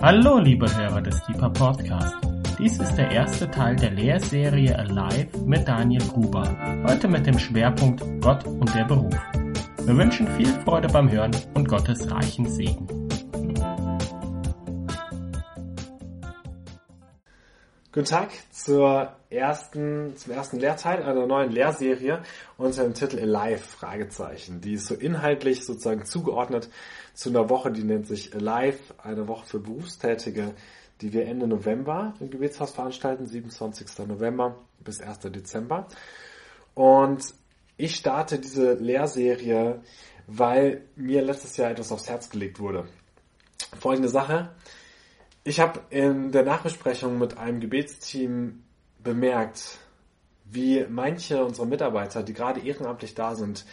Hallo, liebe Hörer des Deeper Podcast. Dies ist der erste Teil der Lehrserie Alive mit Daniel Gruber. Heute mit dem Schwerpunkt Gott und der Beruf. Wir wünschen viel Freude beim Hören und Gottes reichen Segen. Guten Tag zur ersten, zum ersten Lehrteil einer neuen Lehrserie unter dem Titel Alive, Fragezeichen. Die ist so inhaltlich sozusagen zugeordnet zu einer Woche, die nennt sich Alive, eine Woche für Berufstätige, die wir Ende November im Gebetshaus veranstalten, 27. November bis 1. Dezember. Und ich starte diese Lehrserie, weil mir letztes Jahr etwas aufs Herz gelegt wurde. Folgende Sache. Ich habe in der Nachbesprechung mit einem Gebetsteam bemerkt, wie manche unserer Mitarbeiter, die gerade ehrenamtlich da sind,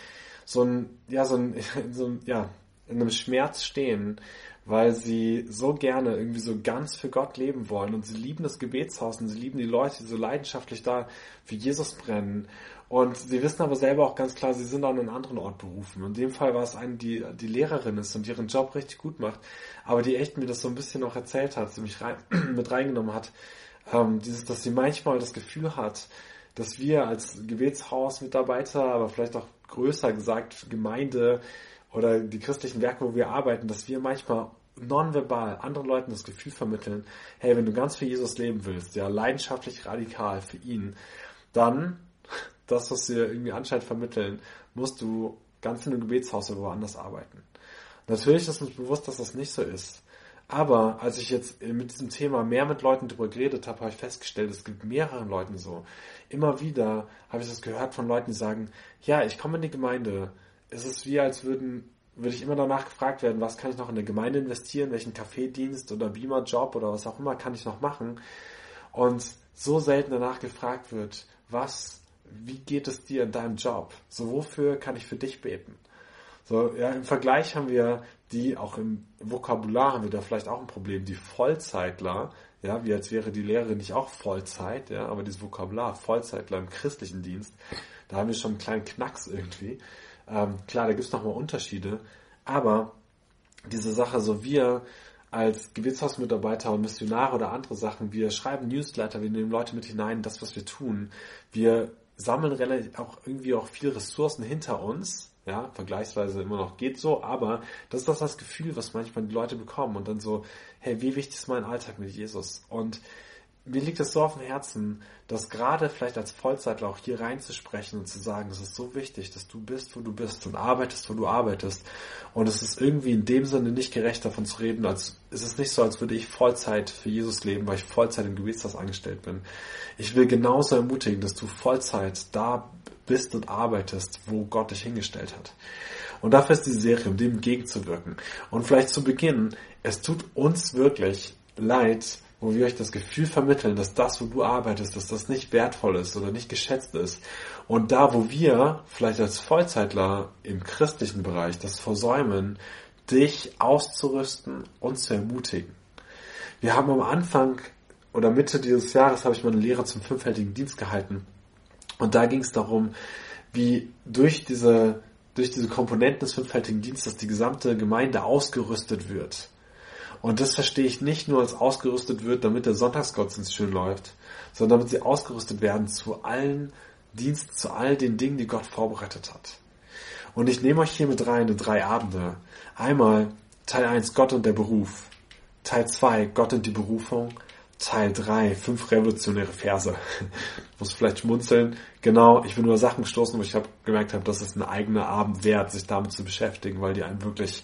so ein, ja, so ein, so ein, ja, in einem Schmerz stehen, weil sie so gerne irgendwie so ganz für Gott leben wollen und sie lieben das Gebetshaus und sie lieben die Leute, die so leidenschaftlich da für Jesus brennen. Und sie wissen aber selber auch ganz klar, sie sind an einen anderen Ort berufen. In dem Fall war es eine, die, die Lehrerin ist und ihren Job richtig gut macht, aber die echt mir das so ein bisschen noch erzählt hat, sie mich rein, mit reingenommen hat, ähm, dieses, dass sie manchmal das Gefühl hat, dass wir als Gebetshausmitarbeiter, aber vielleicht auch größer gesagt Gemeinde, oder die christlichen Werke, wo wir arbeiten, dass wir manchmal nonverbal anderen Leuten das Gefühl vermitteln, hey, wenn du ganz für Jesus leben willst, ja, leidenschaftlich radikal für ihn, dann, das, was wir irgendwie anscheinend vermitteln, musst du ganz in einem Gebetshaus oder woanders arbeiten. Natürlich ist uns bewusst, dass das nicht so ist. Aber als ich jetzt mit diesem Thema mehr mit Leuten darüber geredet habe, habe ich festgestellt, es gibt mehreren Leuten so. Immer wieder habe ich das gehört von Leuten, die sagen, ja, ich komme in die Gemeinde, es ist wie, als würden, würde ich immer danach gefragt werden, was kann ich noch in der Gemeinde investieren, welchen Kaffeedienst oder Beamer-Job oder was auch immer kann ich noch machen. Und so selten danach gefragt wird, was, wie geht es dir in deinem Job? So, wofür kann ich für dich beten? So, ja, im Vergleich haben wir die, auch im Vokabular haben wir da vielleicht auch ein Problem, die Vollzeitler, ja, wie als wäre die Lehrerin nicht auch Vollzeit, ja, aber dieses Vokabular, Vollzeitler im christlichen Dienst, da haben wir schon einen kleinen Knacks irgendwie. Ähm, klar, da gibt es nochmal Unterschiede, aber diese Sache, so wir als Gewichtshausmitarbeiter und Missionare oder andere Sachen, wir schreiben Newsletter, wir nehmen Leute mit hinein, das, was wir tun. Wir sammeln relativ auch irgendwie auch viel Ressourcen hinter uns, ja, vergleichsweise immer noch geht so, aber das ist das, das Gefühl, was manchmal die Leute bekommen und dann so, hey, wie wichtig ist mein Alltag mit Jesus? Und mir liegt es so auf dem Herzen, dass gerade vielleicht als Vollzeitler auch hier reinzusprechen und zu sagen, es ist so wichtig, dass du bist, wo du bist und arbeitest, wo du arbeitest. Und es ist irgendwie in dem Sinne nicht gerecht davon zu reden, als es ist nicht so, als würde ich Vollzeit für Jesus leben, weil ich Vollzeit im Gebetshaus angestellt bin. Ich will genauso ermutigen, dass du Vollzeit da bist und arbeitest, wo Gott dich hingestellt hat. Und dafür ist die Serie, um dem entgegenzuwirken. Und vielleicht zu Beginn, es tut uns wirklich leid, wo wir euch das Gefühl vermitteln, dass das, wo du arbeitest, dass das nicht wertvoll ist oder nicht geschätzt ist. Und da, wo wir vielleicht als Vollzeitler im christlichen Bereich das versäumen, dich auszurüsten und zu ermutigen. Wir haben am Anfang oder Mitte dieses Jahres habe ich meine Lehre zum fünffältigen Dienst gehalten. Und da ging es darum, wie durch diese, durch diese Komponenten des fünffältigen Dienstes die gesamte Gemeinde ausgerüstet wird und das verstehe ich nicht nur als ausgerüstet wird, damit der Sonntagsgottesdienst schön läuft, sondern damit sie ausgerüstet werden zu allen Diensten, zu all den Dingen, die Gott vorbereitet hat. Und ich nehme euch hier mit rein in drei Abende. Einmal Teil 1 Gott und der Beruf. Teil 2 Gott und die Berufung. Teil 3 fünf revolutionäre Verse. Muss vielleicht schmunzeln. Genau, ich bin über Sachen gestoßen, wo ich habe gemerkt habe, das ist ein eigener Abend wert, sich damit zu beschäftigen, weil die einen wirklich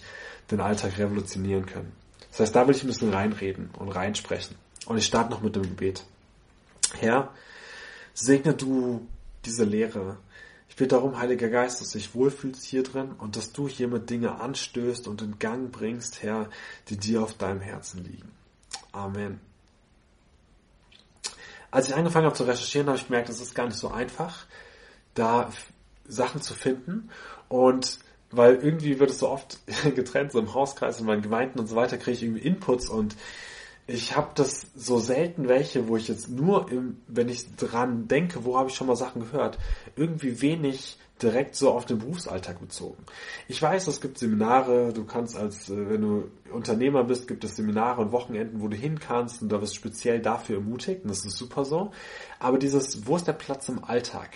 den Alltag revolutionieren können. Das heißt, da will ich ein bisschen reinreden und reinsprechen. Und ich starte noch mit dem Gebet. Herr, segne du diese Lehre. Ich bitte darum, Heiliger Geist, dass du dich wohlfühlst hier drin und dass du hiermit Dinge anstößt und in Gang bringst, Herr, die dir auf deinem Herzen liegen. Amen. Als ich angefangen habe zu recherchieren, habe ich gemerkt, es ist gar nicht so einfach, da Sachen zu finden. Und weil irgendwie wird es so oft getrennt, so im Hauskreis, in meinen Gemeinden und so weiter, kriege ich irgendwie Inputs und ich habe das so selten welche, wo ich jetzt nur, im, wenn ich dran denke, wo habe ich schon mal Sachen gehört, irgendwie wenig direkt so auf den Berufsalltag bezogen. Ich weiß, es gibt Seminare, du kannst als, äh, wenn du Unternehmer bist, gibt es Seminare und Wochenenden, wo du hin kannst und da wirst speziell dafür ermutigt und das ist super so. Aber dieses, wo ist der Platz im Alltag?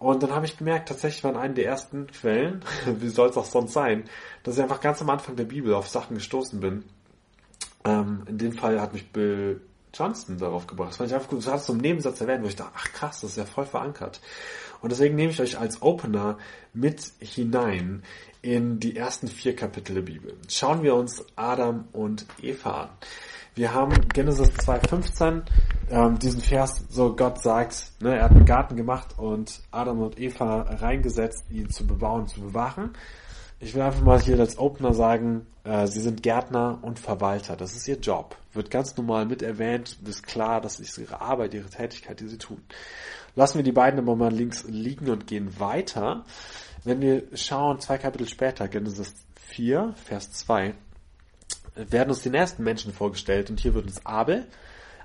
Und dann habe ich gemerkt, tatsächlich waren eine der ersten Quellen, wie soll es auch sonst sein, dass ich einfach ganz am Anfang der Bibel auf Sachen gestoßen bin. Ähm, in dem Fall hat mich Bill Johnston darauf gebracht. Das fand ich einfach gut. Du hast so einen Nebensatz erwähnt, wo ich dachte, ach krass, das ist ja voll verankert. Und deswegen nehme ich euch als Opener mit hinein in die ersten vier Kapitel der Bibel. Schauen wir uns Adam und Eva an. Wir haben Genesis 2,15, ähm, diesen Vers, so Gott sagt, ne, er hat einen Garten gemacht und Adam und Eva reingesetzt, ihn zu bebauen, zu bewahren. Ich will einfach mal hier als Opener sagen, äh, sie sind Gärtner und Verwalter. Das ist ihr Job. Wird ganz normal mit erwähnt, ist klar, das ist ihre Arbeit, ihre Tätigkeit, die sie tun. Lassen wir die beiden immer mal links liegen und gehen weiter. Wenn wir schauen, zwei Kapitel später, Genesis 4, Vers 2, werden uns die nächsten Menschen vorgestellt und hier wird uns Abel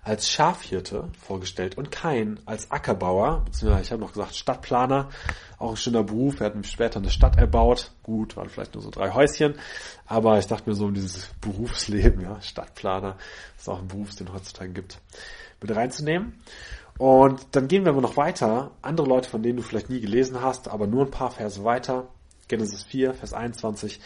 als Schafhirte vorgestellt und Kain als Ackerbauer, beziehungsweise ich habe noch gesagt Stadtplaner, auch ein schöner Beruf, er hat später eine Stadt erbaut, gut, waren vielleicht nur so drei Häuschen, aber ich dachte mir so um dieses Berufsleben, ja, Stadtplaner, ist auch ein Beruf, den es heutzutage gibt, mit reinzunehmen. Und dann gehen wir aber noch weiter. Andere Leute, von denen du vielleicht nie gelesen hast, aber nur ein paar Verse weiter. Genesis 4, Vers 21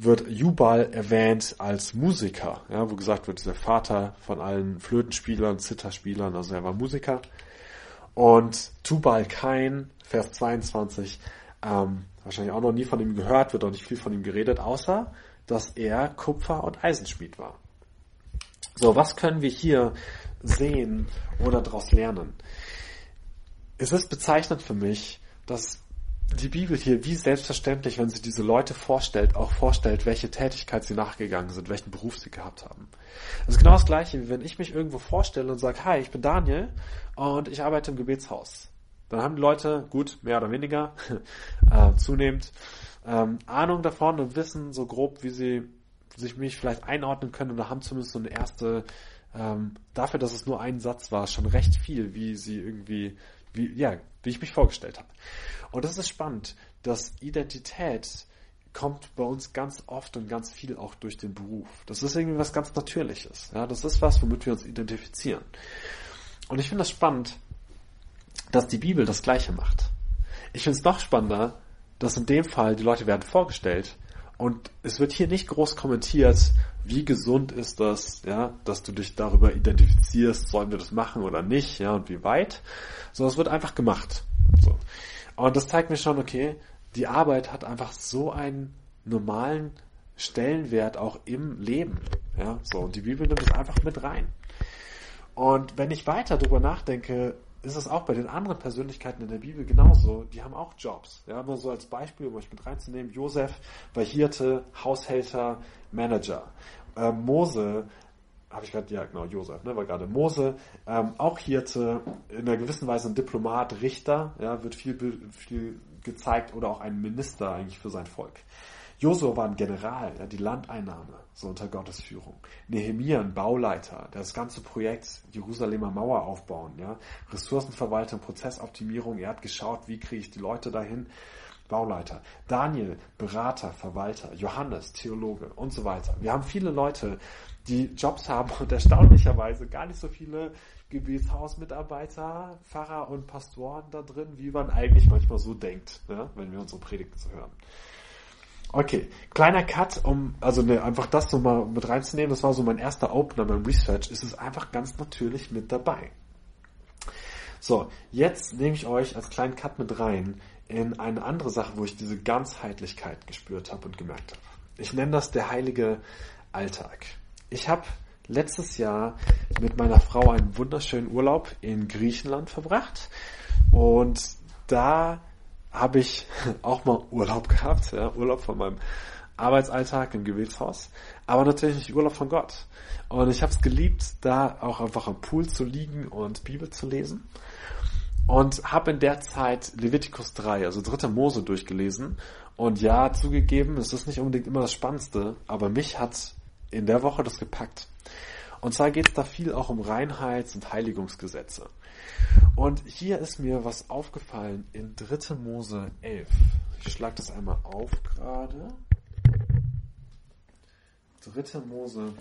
wird Jubal erwähnt als Musiker, ja, wo gesagt wird, dieser Vater von allen Flötenspielern, Zitterspielern, also er war Musiker. Und Tubal Kain, Vers 22, ähm, wahrscheinlich auch noch nie von ihm gehört, wird auch nicht viel von ihm geredet, außer dass er Kupfer- und Eisenschmied war. So, was können wir hier sehen oder daraus lernen? Es ist bezeichnend für mich, dass die Bibel hier wie selbstverständlich, wenn sie diese Leute vorstellt, auch vorstellt, welche Tätigkeit sie nachgegangen sind, welchen Beruf sie gehabt haben. Das ist genau das gleiche, wie wenn ich mich irgendwo vorstelle und sage, hi, ich bin Daniel und ich arbeite im Gebetshaus. Dann haben die Leute, gut, mehr oder weniger, äh, zunehmend, ähm, Ahnung davon und wissen so grob, wie sie sich mich vielleicht einordnen können oder haben zumindest so eine erste, ähm, dafür, dass es nur ein Satz war, schon recht viel, wie sie irgendwie, wie, ja, wie ich mich vorgestellt habe. Und das ist spannend, dass Identität kommt bei uns ganz oft und ganz viel auch durch den Beruf. Das ist irgendwie was ganz Natürliches. Ja, das ist was, womit wir uns identifizieren. Und ich finde das spannend, dass die Bibel das Gleiche macht. Ich finde es noch spannender, dass in dem Fall die Leute werden vorgestellt und es wird hier nicht groß kommentiert, wie gesund ist das, ja, dass du dich darüber identifizierst, sollen wir das machen oder nicht, ja, und wie weit, sondern es wird einfach gemacht. So. Und das zeigt mir schon, okay, die Arbeit hat einfach so einen normalen Stellenwert auch im Leben. Ja, so. Und die Bibel nimmt es einfach mit rein. Und wenn ich weiter darüber nachdenke, ist es auch bei den anderen Persönlichkeiten in der Bibel genauso. Die haben auch Jobs. Ja, nur so als Beispiel, um euch mit reinzunehmen. Josef war Hirte, Haushälter, Manager. Äh, Mose habe ich gerade, ja genau, Josef, ne, war gerade Mose, ähm, auch Hirte, in einer gewissen Weise ein Diplomat, Richter, ja, wird viel, viel gezeigt oder auch ein Minister eigentlich für sein Volk. Josua war ein General, ja, die Landeinnahme, so unter Gottes Führung. Nehemiah ein Bauleiter, das ganze Projekt Jerusalemer Mauer aufbauen, ja. Ressourcenverwaltung, Prozessoptimierung, er hat geschaut, wie kriege ich die Leute dahin. Bauleiter. Daniel, Berater, Verwalter. Johannes, Theologe und so weiter. Wir haben viele Leute, die Jobs haben und erstaunlicherweise gar nicht so viele Gebetshausmitarbeiter, Pfarrer und Pastoren da drin, wie man eigentlich manchmal so denkt, ne, wenn wir unsere Predigten hören. Okay, kleiner Cut, um also ne, einfach das so mal mit reinzunehmen. Das war so mein erster Opener beim Research. Ist es einfach ganz natürlich mit dabei. So, jetzt nehme ich euch als kleinen Cut mit rein in eine andere Sache, wo ich diese Ganzheitlichkeit gespürt habe und gemerkt habe. Ich nenne das der heilige Alltag. Ich habe letztes Jahr mit meiner Frau einen wunderschönen Urlaub in Griechenland verbracht und da habe ich auch mal Urlaub gehabt, ja, Urlaub von meinem Arbeitsalltag im Gebetshaus, aber natürlich nicht Urlaub von Gott. Und ich habe es geliebt, da auch einfach am Pool zu liegen und Bibel zu lesen. Und habe in der Zeit Levitikus 3, also dritte Mose durchgelesen. Und ja, zugegeben, es ist nicht unbedingt immer das Spannendste, aber mich hat in der Woche das gepackt. Und zwar geht es da viel auch um Reinheits- und Heiligungsgesetze. Und hier ist mir was aufgefallen in 3. Mose 11. Ich schlage das einmal auf gerade. 3. Mose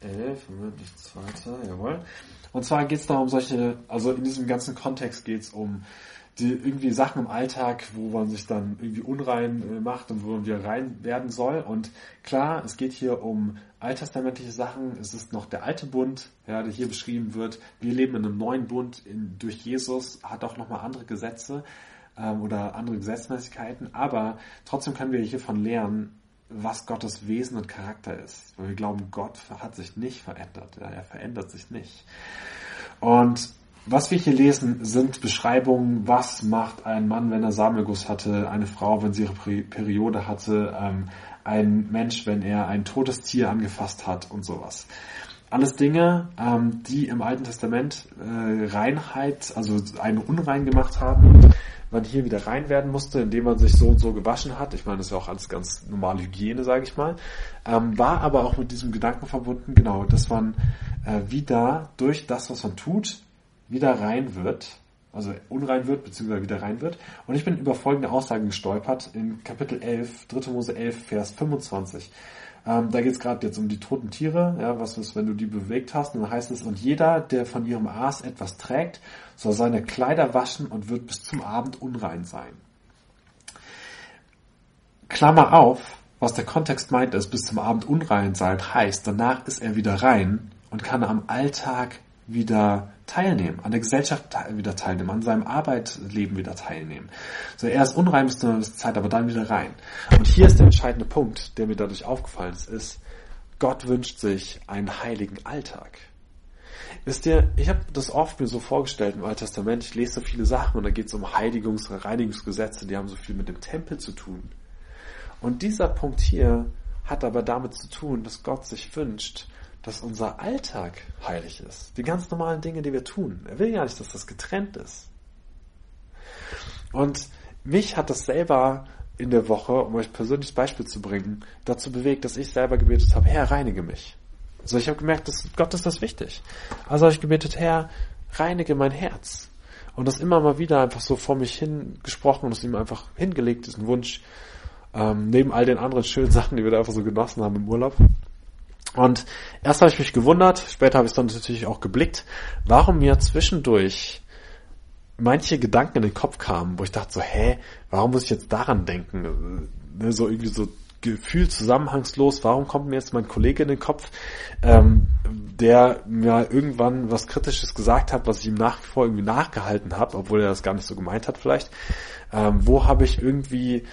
11, Moment, nicht zweiter, jawohl. Und zwar geht es da um solche, also in diesem ganzen Kontext geht es um die irgendwie Sachen im Alltag, wo man sich dann irgendwie unrein äh, macht und wo man wieder rein werden soll. Und klar, es geht hier um alttestamentliche Sachen. Es ist noch der alte Bund, ja, der hier beschrieben wird. Wir leben in einem neuen Bund in, durch Jesus, hat auch nochmal andere Gesetze ähm, oder andere Gesetzmäßigkeiten. Aber trotzdem können wir hiervon lernen, was Gottes Wesen und Charakter ist. Weil wir glauben, Gott hat sich nicht verändert. Ja, er verändert sich nicht. Und was wir hier lesen, sind Beschreibungen, was macht ein Mann, wenn er Samenerguss hatte, eine Frau, wenn sie ihre Periode hatte, ähm, ein Mensch, wenn er ein totes Tier angefasst hat und sowas. Alles Dinge, ähm, die im Alten Testament äh, Reinheit, also einen unrein gemacht haben man hier wieder rein werden musste, indem man sich so und so gewaschen hat. Ich meine, das ist ja auch alles ganz normale Hygiene, sage ich mal. Ähm, war aber auch mit diesem Gedanken verbunden, genau, dass man äh, wieder durch das, was man tut, wieder rein wird, also unrein wird, beziehungsweise wieder rein wird. Und ich bin über folgende Aussagen gestolpert in Kapitel 11, 3. Mose 11, Vers 25. Ähm, da geht es gerade jetzt um die toten Tiere, ja, was ist, wenn du die bewegt hast. Und dann heißt es, und jeder, der von ihrem Aas etwas trägt, soll seine Kleider waschen und wird bis zum Abend unrein sein. Klammer auf, was der Kontext meint ist, bis zum Abend unrein sein heißt, danach ist er wieder rein und kann am Alltag wieder teilnehmen, an der Gesellschaft wieder teilnehmen, an seinem Arbeitsleben wieder teilnehmen. So, er ist unrein bis zu Zeit, aber dann wieder rein. Und hier ist der entscheidende Punkt, der mir dadurch aufgefallen ist, ist, Gott wünscht sich einen heiligen Alltag. Wisst ihr, ich habe das oft mir so vorgestellt im Alten Testament, ich lese so viele Sachen und da geht es um Heiligungs-, Reinigungsgesetze, die haben so viel mit dem Tempel zu tun. Und dieser Punkt hier hat aber damit zu tun, dass Gott sich wünscht, dass unser Alltag heilig ist. Die ganz normalen Dinge, die wir tun. Er will ja nicht, dass das getrennt ist. Und mich hat das selber in der Woche, um euch persönliches Beispiel zu bringen, dazu bewegt, dass ich selber gebetet habe, Herr, reinige mich. Also ich habe gemerkt, dass Gott ist das wichtig. Also habe ich gebetet, Herr, reinige mein Herz. Und das immer mal wieder einfach so vor mich hingesprochen und es ihm einfach hingelegt, diesen Wunsch, ähm, neben all den anderen schönen Sachen, die wir da einfach so genossen haben im Urlaub. Und erst habe ich mich gewundert, später habe ich es dann natürlich auch geblickt, warum mir zwischendurch manche Gedanken in den Kopf kamen, wo ich dachte so, hä, warum muss ich jetzt daran denken? Ne, so irgendwie so Gefühl zusammenhangslos, warum kommt mir jetzt mein Kollege in den Kopf, ähm, der mir irgendwann was Kritisches gesagt hat, was ich ihm nach wie vor irgendwie nachgehalten habe, obwohl er das gar nicht so gemeint hat vielleicht. Ähm, wo habe ich irgendwie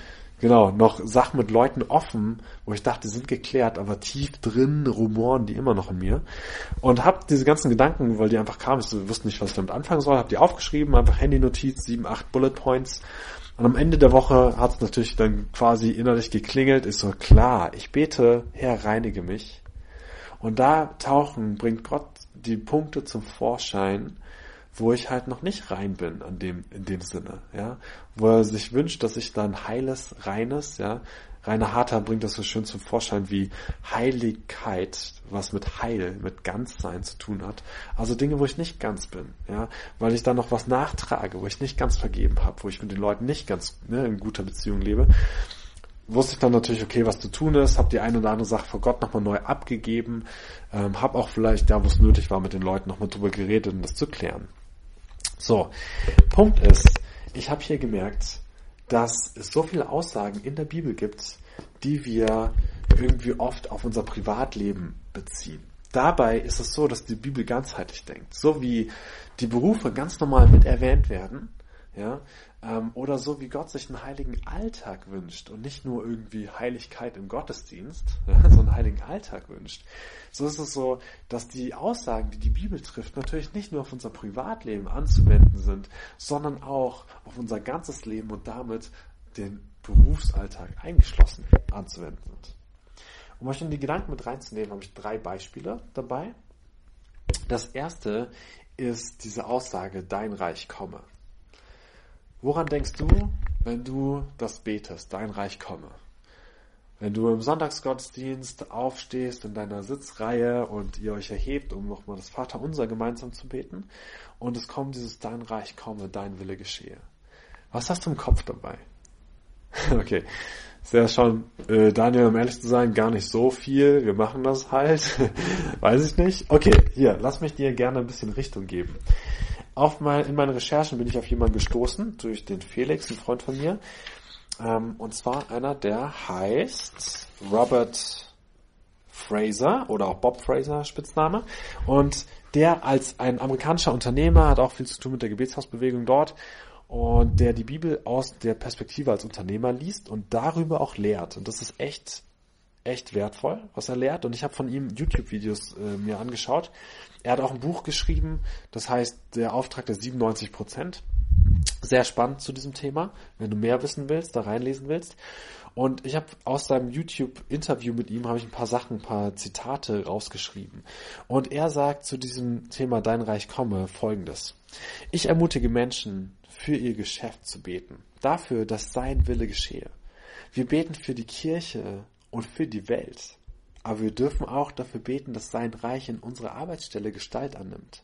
genau, noch Sachen mit Leuten offen, wo ich dachte, sind geklärt, aber tief drin rumoren die immer noch in mir. Und hab diese ganzen Gedanken, weil die einfach kamen, ich wusste nicht, was ich damit anfangen soll, hab die aufgeschrieben, einfach Handy-Notiz, sieben, acht Bullet Points. Und am Ende der Woche hat es natürlich dann quasi innerlich geklingelt, ist so klar, ich bete, Herr, reinige mich. Und da tauchen, bringt Gott die Punkte zum Vorschein, wo ich halt noch nicht rein bin an dem, in dem Sinne, ja. Wo er sich wünscht, dass ich dann heiles, reines, ja. Rainer Harter bringt das so schön zum Vorschein wie Heiligkeit, was mit Heil, mit Ganzsein zu tun hat. Also Dinge, wo ich nicht ganz bin, ja, weil ich da noch was nachtrage, wo ich nicht ganz vergeben habe, wo ich mit den Leuten nicht ganz ne, in guter Beziehung lebe wusste ich dann natürlich, okay, was zu tun ist, habe die eine oder andere Sache vor Gott nochmal neu abgegeben, ähm, habe auch vielleicht da, wo es nötig war, mit den Leuten nochmal drüber geredet, um das zu klären. So, Punkt ist, ich habe hier gemerkt, dass es so viele Aussagen in der Bibel gibt, die wir irgendwie oft auf unser Privatleben beziehen. Dabei ist es so, dass die Bibel ganzheitlich denkt. So wie die Berufe ganz normal mit erwähnt werden, ja, ähm, oder so wie Gott sich einen heiligen Alltag wünscht und nicht nur irgendwie Heiligkeit im Gottesdienst, ja, so einen heiligen Alltag wünscht. So ist es so, dass die Aussagen, die die Bibel trifft, natürlich nicht nur auf unser Privatleben anzuwenden sind, sondern auch auf unser ganzes Leben und damit den Berufsalltag eingeschlossen anzuwenden sind. Um euch in die Gedanken mit reinzunehmen, habe ich drei Beispiele dabei. Das erste ist diese Aussage, dein Reich komme. Woran denkst du, wenn du das betest, dein Reich komme? wenn du im Sonntagsgottesdienst aufstehst in deiner Sitzreihe und ihr euch erhebt, um nochmal das Vaterunser gemeinsam zu beten und es kommt dieses Dein Reich komme, dein Wille geschehe. Was hast du im Kopf dabei? okay, sehr schon, äh, Daniel, um ehrlich zu sein, gar nicht so viel. Wir machen das halt. Weiß ich nicht. Okay, hier, lass mich dir gerne ein bisschen Richtung geben. Auf mein, in meinen Recherchen bin ich auf jemanden gestoßen, durch den Felix, ein Freund von mir. Ähm, und zwar einer, der heißt Robert Fraser oder auch Bob Fraser Spitzname. Und der als ein amerikanischer Unternehmer hat auch viel zu tun mit der Gebetshausbewegung dort und der die Bibel aus der Perspektive als Unternehmer liest und darüber auch lehrt. Und das ist echt, echt wertvoll, was er lehrt. Und ich habe von ihm YouTube-Videos äh, mir angeschaut. Er hat auch ein Buch geschrieben, das heißt Der Auftrag der 97 Prozent. Sehr spannend zu diesem Thema, wenn du mehr wissen willst, da reinlesen willst. Und ich habe aus seinem YouTube-Interview mit ihm habe ich ein paar Sachen, ein paar Zitate rausgeschrieben. Und er sagt zu diesem Thema Dein Reich komme folgendes. Ich ermutige Menschen, für ihr Geschäft zu beten, dafür, dass sein Wille geschehe. Wir beten für die Kirche und für die Welt, aber wir dürfen auch dafür beten, dass sein Reich in unserer Arbeitsstelle Gestalt annimmt.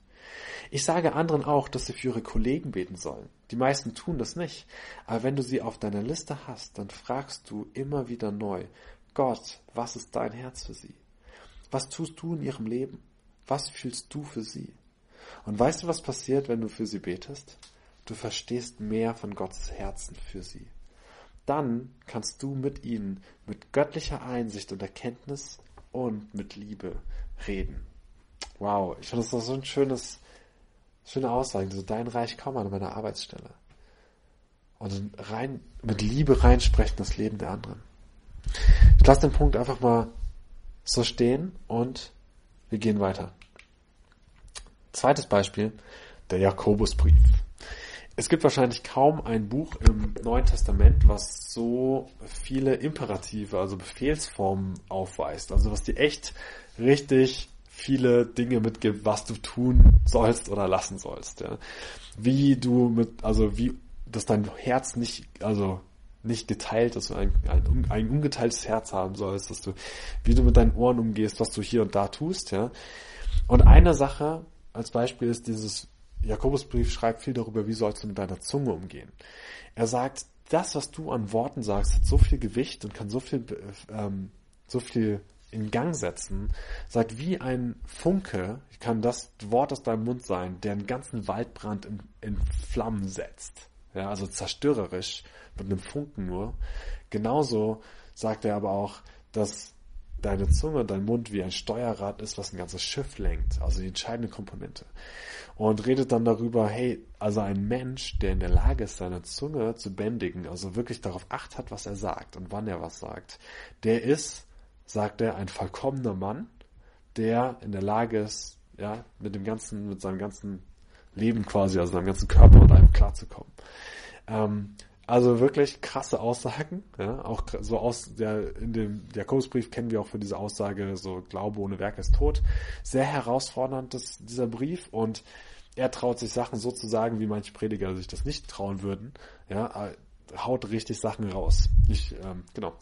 Ich sage anderen auch, dass sie für ihre Kollegen beten sollen. Die meisten tun das nicht, aber wenn du sie auf deiner Liste hast, dann fragst du immer wieder neu, Gott, was ist dein Herz für sie? Was tust du in ihrem Leben? Was fühlst du für sie? Und weißt du, was passiert, wenn du für sie betest? Du verstehst mehr von Gottes Herzen für sie. Dann kannst du mit ihnen mit göttlicher Einsicht und Erkenntnis und mit Liebe reden. Wow, ich finde das so ein schönes, schöne Aussage. So dein Reich komme an meiner Arbeitsstelle. Und rein, mit Liebe reinsprechen das Leben der anderen. Ich lasse den Punkt einfach mal so stehen und wir gehen weiter. Zweites Beispiel, der Jakobusbrief es gibt wahrscheinlich kaum ein Buch im Neuen Testament, was so viele Imperative, also Befehlsformen aufweist. Also was dir echt richtig viele Dinge mitgibt, was du tun sollst oder lassen sollst. Ja. Wie du mit, also wie, dass dein Herz nicht, also nicht geteilt ist, ein, ein, ein ungeteiltes Herz haben sollst, dass du, wie du mit deinen Ohren umgehst, was du hier und da tust, ja. Und eine Sache als Beispiel ist dieses Jakobusbrief schreibt viel darüber, wie sollst du mit deiner Zunge umgehen. Er sagt, das, was du an Worten sagst, hat so viel Gewicht und kann so viel, ähm, so viel in Gang setzen, sagt wie ein Funke, kann das Wort aus deinem Mund sein, der einen ganzen Waldbrand in, in Flammen setzt. Ja, also zerstörerisch, mit einem Funken nur. Genauso sagt er aber auch, dass deine Zunge, dein Mund wie ein Steuerrad ist, was ein ganzes Schiff lenkt, also die entscheidende Komponente. Und redet dann darüber, hey, also ein Mensch, der in der Lage ist, seine Zunge zu bändigen, also wirklich darauf acht hat, was er sagt und wann er was sagt, der ist, sagt er, ein vollkommener Mann, der in der Lage ist, ja, mit dem ganzen, mit seinem ganzen Leben quasi, also seinem ganzen Körper und einem klarzukommen. Ähm, also wirklich krasse Aussagen, ja, auch so aus der in dem Jakobusbrief kennen wir auch für diese Aussage so Glaube ohne Werk ist tot. Sehr herausfordernd ist dieser Brief und er traut sich Sachen so zu sagen, wie manche Prediger sich das nicht trauen würden. Ja, haut richtig Sachen raus. Ich, ähm, genau.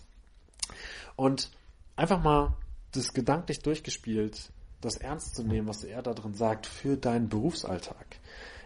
Und einfach mal das gedanklich durchgespielt, das ernst zu nehmen, was er da drin sagt, für deinen Berufsalltag.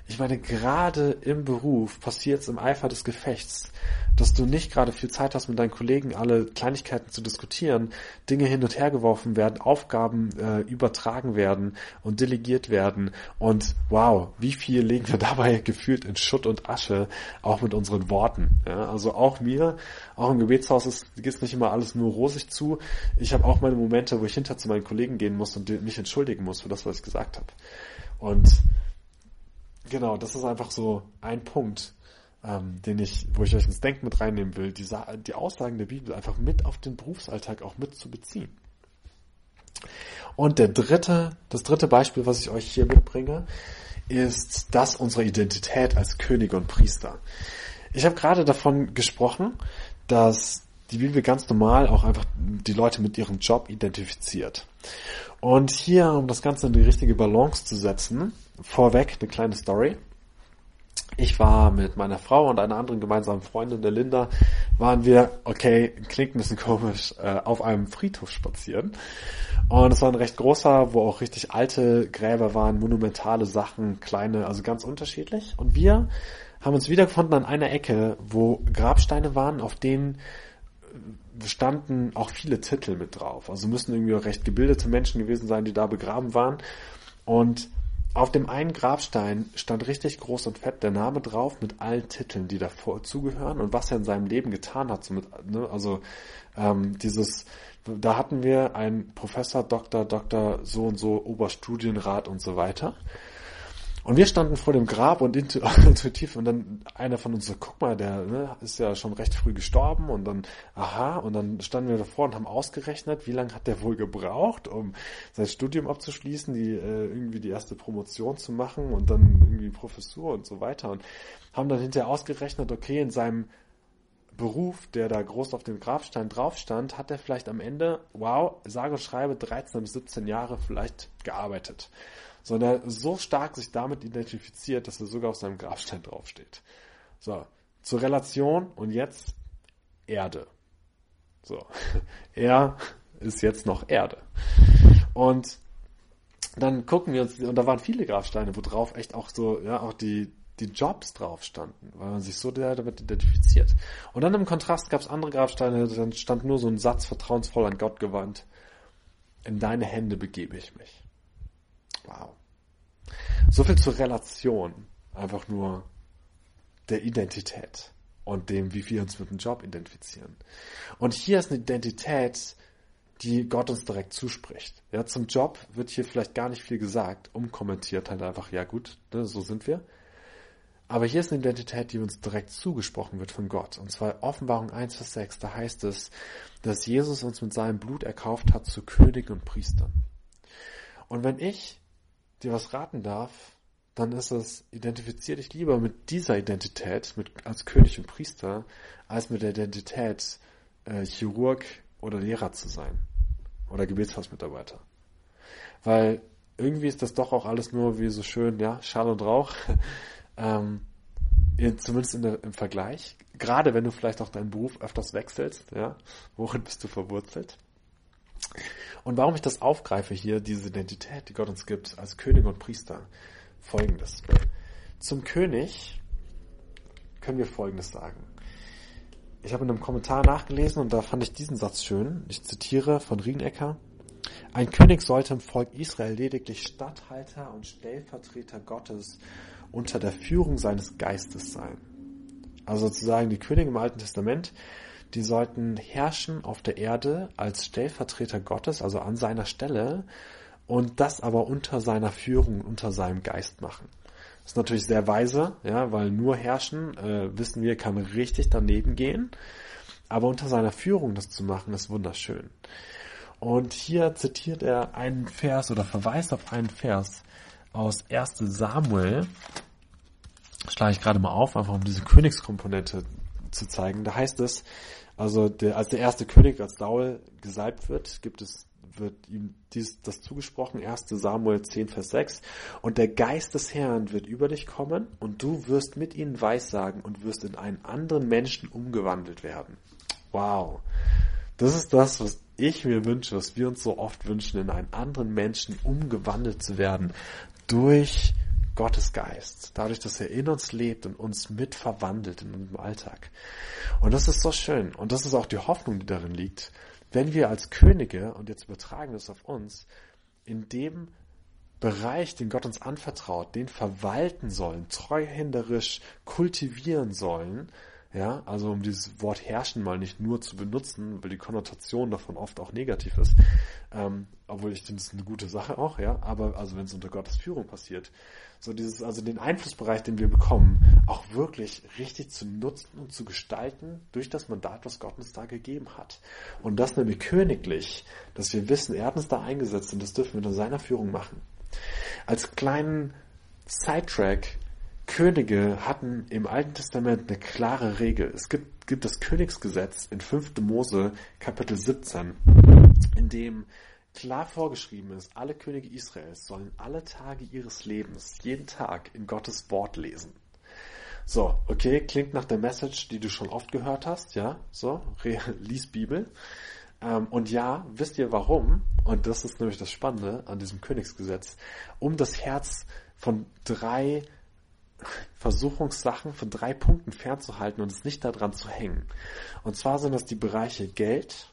Ich meine, gerade im Beruf passiert es im Eifer des Gefechts, dass du nicht gerade viel Zeit hast, mit deinen Kollegen alle Kleinigkeiten zu diskutieren, Dinge hin und her geworfen werden, Aufgaben äh, übertragen werden und delegiert werden. Und wow, wie viel legen wir dabei gefühlt in Schutt und Asche, auch mit unseren Worten. Ja, also auch mir, auch im Gebetshaus geht es nicht immer alles nur rosig zu. Ich habe auch meine Momente, wo ich hinter zu meinen Kollegen gehen muss und mich entschuldigen muss für das, was ich gesagt habe. Und Genau, das ist einfach so ein Punkt, ähm, den ich, wo ich euch ins Denken mit reinnehmen will, die, die Aussagen der Bibel einfach mit auf den Berufsalltag auch mit zu beziehen. Und der dritte, das dritte Beispiel, was ich euch hier mitbringe, ist das unserer Identität als Könige und Priester. Ich habe gerade davon gesprochen, dass die Bibel ganz normal auch einfach die Leute mit ihrem Job identifiziert. Und hier, um das Ganze in die richtige Balance zu setzen, vorweg eine kleine Story. Ich war mit meiner Frau und einer anderen gemeinsamen Freundin, der Linda, waren wir, okay, klingt ein bisschen komisch, äh, auf einem Friedhof spazieren. Und es war ein recht großer, wo auch richtig alte Gräber waren, monumentale Sachen, kleine, also ganz unterschiedlich. Und wir haben uns wiedergefunden an einer Ecke, wo Grabsteine waren, auf denen standen auch viele Titel mit drauf. Also müssen irgendwie auch recht gebildete Menschen gewesen sein, die da begraben waren. Und auf dem einen Grabstein stand richtig groß und fett der Name drauf mit allen Titeln, die davor zugehören und was er in seinem Leben getan hat. Somit, ne, also ähm, dieses, da hatten wir einen Professor, Doktor, Doktor, so und so, Oberstudienrat und so weiter. Und wir standen vor dem Grab und intuitiv und dann einer von uns so, guck mal, der ne, ist ja schon recht früh gestorben und dann, aha, und dann standen wir davor und haben ausgerechnet, wie lange hat der wohl gebraucht, um sein Studium abzuschließen, die äh, irgendwie die erste Promotion zu machen und dann irgendwie Professur und so weiter und haben dann hinterher ausgerechnet, okay, in seinem Beruf, der da groß auf dem Grabstein drauf stand, hat er vielleicht am Ende, wow, sage und schreibe 13 bis 17 Jahre vielleicht gearbeitet sondern so stark sich damit identifiziert, dass er sogar auf seinem Grabstein draufsteht. So, zur Relation und jetzt Erde. So, er ist jetzt noch Erde. Und dann gucken wir uns, und da waren viele Grabsteine, wo drauf echt auch so, ja, auch die, die Jobs drauf standen, weil man sich so damit identifiziert. Und dann im Kontrast gab es andere Grabsteine, dann stand nur so ein Satz vertrauensvoll an Gott gewandt. In deine Hände begebe ich mich. Wow. So viel zur Relation. Einfach nur der Identität und dem, wie wir uns mit dem Job identifizieren. Und hier ist eine Identität, die Gott uns direkt zuspricht. Ja, zum Job wird hier vielleicht gar nicht viel gesagt, umkommentiert halt einfach, ja gut, ne, so sind wir. Aber hier ist eine Identität, die uns direkt zugesprochen wird von Gott. Und zwar Offenbarung 1, Vers 6, da heißt es, dass Jesus uns mit seinem Blut erkauft hat zu König und Priestern. Und wenn ich dir was raten darf, dann ist es, identifizier dich lieber mit dieser Identität, mit, als König und Priester, als mit der Identität, äh, Chirurg oder Lehrer zu sein. Oder Gebetshausmitarbeiter. Weil irgendwie ist das doch auch alles nur wie so schön, ja, Schall und Rauch. ähm, zumindest in der, im Vergleich. Gerade wenn du vielleicht auch deinen Beruf öfters wechselst, ja, worin bist du verwurzelt? Und warum ich das aufgreife hier, diese Identität, die Gott uns gibt als König und Priester, folgendes. Zum König können wir folgendes sagen. Ich habe in einem Kommentar nachgelesen und da fand ich diesen Satz schön. Ich zitiere von Rienecker. Ein König sollte im Volk Israel lediglich Statthalter und Stellvertreter Gottes unter der Führung seines Geistes sein. Also sozusagen die Könige im Alten Testament die sollten herrschen auf der Erde als Stellvertreter Gottes, also an seiner Stelle, und das aber unter seiner Führung, unter seinem Geist machen. Das ist natürlich sehr weise, ja, weil nur herrschen, äh, wissen wir, kann richtig daneben gehen. Aber unter seiner Führung das zu machen, ist wunderschön. Und hier zitiert er einen Vers oder verweist auf einen Vers aus 1 Samuel. Schlage ich gerade mal auf, einfach um diese Königskomponente zu zeigen. Da heißt es, also der, als der erste König, als Saul gesalbt wird, gibt es, wird ihm dies, das zugesprochen, 1. Samuel 10, Vers 6. Und der Geist des Herrn wird über dich kommen und du wirst mit ihnen weissagen und wirst in einen anderen Menschen umgewandelt werden. Wow. Das ist das, was ich mir wünsche, was wir uns so oft wünschen, in einen anderen Menschen umgewandelt zu werden durch Gottes Geist, dadurch, dass er in uns lebt und uns mit verwandelt in unserem Alltag. Und das ist so schön. Und das ist auch die Hoffnung, die darin liegt, wenn wir als Könige, und jetzt übertragen wir es auf uns, in dem Bereich, den Gott uns anvertraut, den verwalten sollen, treuhänderisch kultivieren sollen, ja, also um dieses Wort herrschen mal nicht nur zu benutzen, weil die Konnotation davon oft auch negativ ist, ähm, obwohl ich finde, es eine gute Sache auch, ja, aber also wenn es unter Gottes Führung passiert, so dieses, also den Einflussbereich, den wir bekommen, auch wirklich richtig zu nutzen und zu gestalten durch das Mandat, was Gott uns da gegeben hat. Und das nämlich königlich, dass wir wissen, er hat uns da eingesetzt und das dürfen wir unter seiner Führung machen. Als kleinen Sidetrack Könige hatten im Alten Testament eine klare Regel. Es gibt, gibt das Königsgesetz in 5. Mose Kapitel 17, in dem klar vorgeschrieben ist, alle Könige Israels sollen alle Tage ihres Lebens jeden Tag in Gottes Wort lesen. So, okay, klingt nach der Message, die du schon oft gehört hast, ja, so, lies Bibel. Ähm, und ja, wisst ihr warum? Und das ist nämlich das Spannende an diesem Königsgesetz. Um das Herz von drei Versuchungssachen, von drei Punkten fernzuhalten und es nicht daran zu hängen. Und zwar sind das die Bereiche Geld,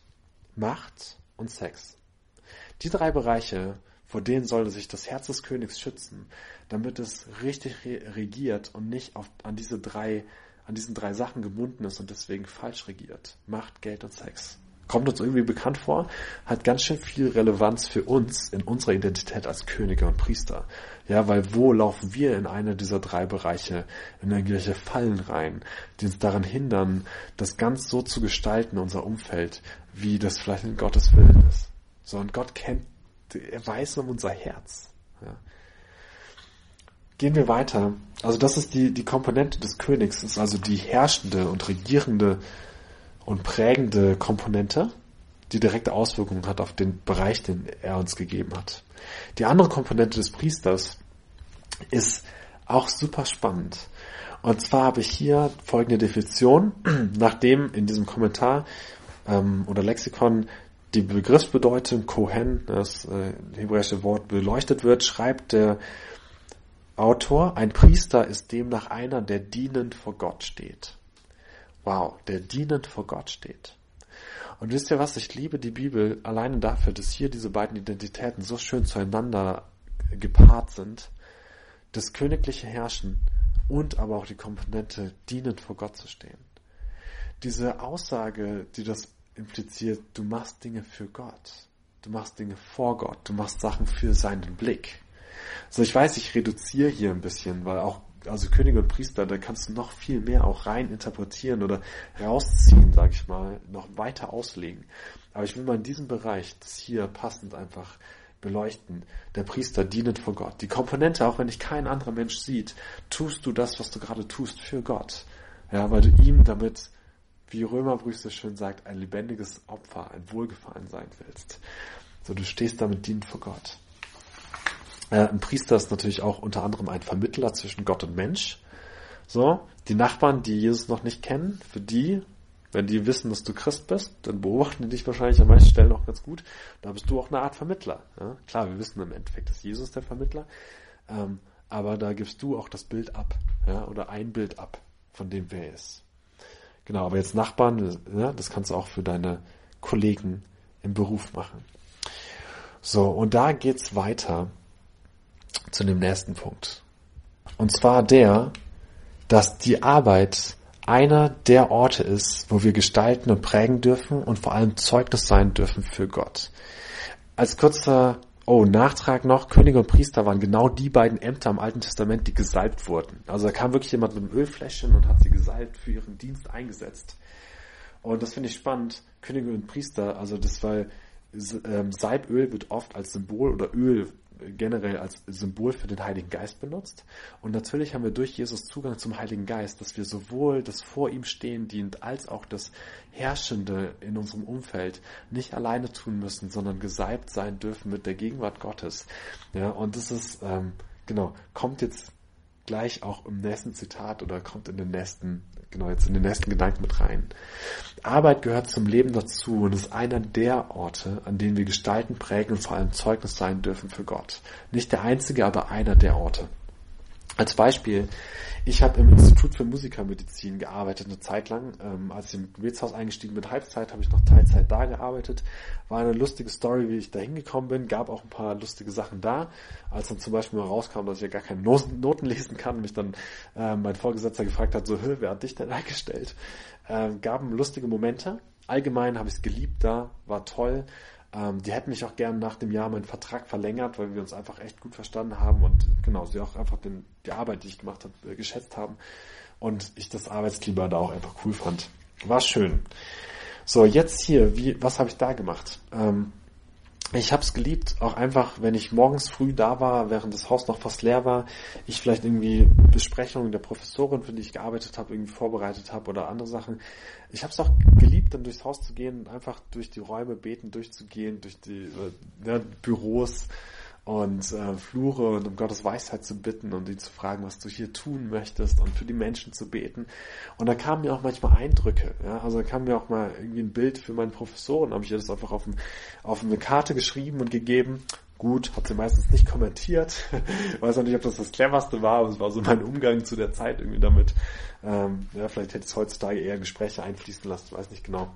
Macht und Sex. Die drei Bereiche, vor denen sollte sich das Herz des Königs schützen, damit es richtig regiert und nicht auf, an diese drei, an diesen drei Sachen gebunden ist und deswegen falsch regiert. Macht, Geld und Sex kommt uns irgendwie bekannt vor, hat ganz schön viel Relevanz für uns in unserer Identität als Könige und Priester. Ja, weil wo laufen wir in einer dieser drei Bereiche, in irgendwelche Fallen rein, die uns daran hindern, das ganz so zu gestalten, unser Umfeld, wie das vielleicht in Gottes Willen ist. So, und Gott kennt, er weiß um unser Herz. Ja. Gehen wir weiter. Also das ist die, die Komponente des Königs, ist also die herrschende und regierende und prägende Komponente, die direkte Auswirkungen hat auf den Bereich, den er uns gegeben hat. Die andere Komponente des Priesters ist auch super spannend. Und zwar habe ich hier folgende Definition, nachdem in diesem Kommentar ähm, oder Lexikon die Begriffsbedeutung Kohen, das äh, hebräische Wort, beleuchtet wird, schreibt der Autor, ein Priester ist demnach einer, der dienend vor Gott steht. Wow, der dienend vor Gott steht. Und wisst ihr was? Ich liebe die Bibel alleine dafür, dass hier diese beiden Identitäten so schön zueinander gepaart sind. Das königliche Herrschen und aber auch die Komponente dienend vor Gott zu stehen. Diese Aussage, die das impliziert, du machst Dinge für Gott. Du machst Dinge vor Gott. Du machst Sachen für seinen Blick. So, ich weiß, ich reduziere hier ein bisschen, weil auch also Könige und Priester, da kannst du noch viel mehr auch rein interpretieren oder rausziehen, sag ich mal, noch weiter auslegen. Aber ich will mal in diesem Bereich das hier passend einfach beleuchten. Der Priester dienet vor Gott. Die Komponente, auch wenn dich kein anderer Mensch sieht, tust du das, was du gerade tust, für Gott. Ja, weil du ihm damit, wie Römerbrief so schön sagt, ein lebendiges Opfer, ein Wohlgefallen sein willst. So, du stehst damit dienend vor Gott. Äh, ein Priester ist natürlich auch unter anderem ein Vermittler zwischen Gott und Mensch. So, die Nachbarn, die Jesus noch nicht kennen, für die, wenn die wissen, dass du Christ bist, dann beobachten die dich wahrscheinlich an manchen Stellen auch ganz gut. Da bist du auch eine Art Vermittler. Ja? Klar, wir wissen im Endeffekt, dass Jesus der Vermittler, ähm, aber da gibst du auch das Bild ab, ja, oder ein Bild ab von dem, wer er ist. Genau, aber jetzt Nachbarn, ja, das kannst du auch für deine Kollegen im Beruf machen. So, und da geht's weiter zu dem nächsten Punkt. Und zwar der, dass die Arbeit einer der Orte ist, wo wir gestalten und prägen dürfen und vor allem Zeugnis sein dürfen für Gott. Als kurzer Oh, Nachtrag noch, Könige und Priester waren genau die beiden Ämter im Alten Testament, die gesalbt wurden. Also da kam wirklich jemand mit einem Ölfläschchen und hat sie gesalbt für ihren Dienst eingesetzt. Und das finde ich spannend. Könige und Priester, also das war, ähm, Salböl wird oft als Symbol oder Öl generell als Symbol für den Heiligen Geist benutzt. Und natürlich haben wir durch Jesus Zugang zum Heiligen Geist, dass wir sowohl das vor ihm stehen dient, als auch das Herrschende in unserem Umfeld nicht alleine tun müssen, sondern gesalbt sein dürfen mit der Gegenwart Gottes. Ja, und das ist, ähm, genau, kommt jetzt gleich auch im nächsten Zitat oder kommt in den nächsten, genau jetzt in den nächsten Gedanken mit rein. Arbeit gehört zum Leben dazu und ist einer der Orte, an denen wir gestalten, prägen und vor allem Zeugnis sein dürfen für Gott. Nicht der einzige, aber einer der Orte. Als Beispiel, ich habe im Institut für Musikermedizin gearbeitet eine Zeit lang. Ähm, als ich im Gebetshaus eingestiegen bin, Halbzeit, habe ich noch Teilzeit da gearbeitet. War eine lustige Story, wie ich da hingekommen bin. Gab auch ein paar lustige Sachen da. Als dann zum Beispiel mal rauskam, dass ich ja gar keine Noten lesen kann, mich dann äh, mein Vorgesetzter gefragt hat, so, wer hat dich denn eingestellt? Äh, gaben lustige Momente. Allgemein habe ich es geliebt da, war toll. Ähm, die hätten mich auch gern nach dem Jahr meinen Vertrag verlängert, weil wir uns einfach echt gut verstanden haben und genau, sie auch einfach den, die Arbeit, die ich gemacht habe, äh, geschätzt haben und ich das Arbeitsklima da auch einfach cool fand. War schön. So, jetzt hier, wie, was habe ich da gemacht? Ähm, ich habe es geliebt, auch einfach, wenn ich morgens früh da war, während das Haus noch fast leer war, ich vielleicht irgendwie Besprechungen der Professorin, für die ich gearbeitet habe, irgendwie vorbereitet habe oder andere Sachen. Ich habe es auch geliebt, dann durchs Haus zu gehen und einfach durch die Räume beten, durchzugehen, durch die äh, ja, Büros und äh, Flure und um Gottes Weisheit zu bitten und ihn zu fragen, was du hier tun möchtest und für die Menschen zu beten. Und da kamen mir auch manchmal Eindrücke. Ja? Also da kam mir auch mal irgendwie ein Bild für meinen Professoren, habe ich ihr das einfach auf, ein, auf eine Karte geschrieben und gegeben. Gut, hat sie meistens nicht kommentiert. Weiß auch nicht, ob das das cleverste war, aber es war so mein Umgang zu der Zeit irgendwie damit. Ähm, ja, vielleicht hätte es heutzutage eher Gespräche einfließen lassen, weiß nicht genau.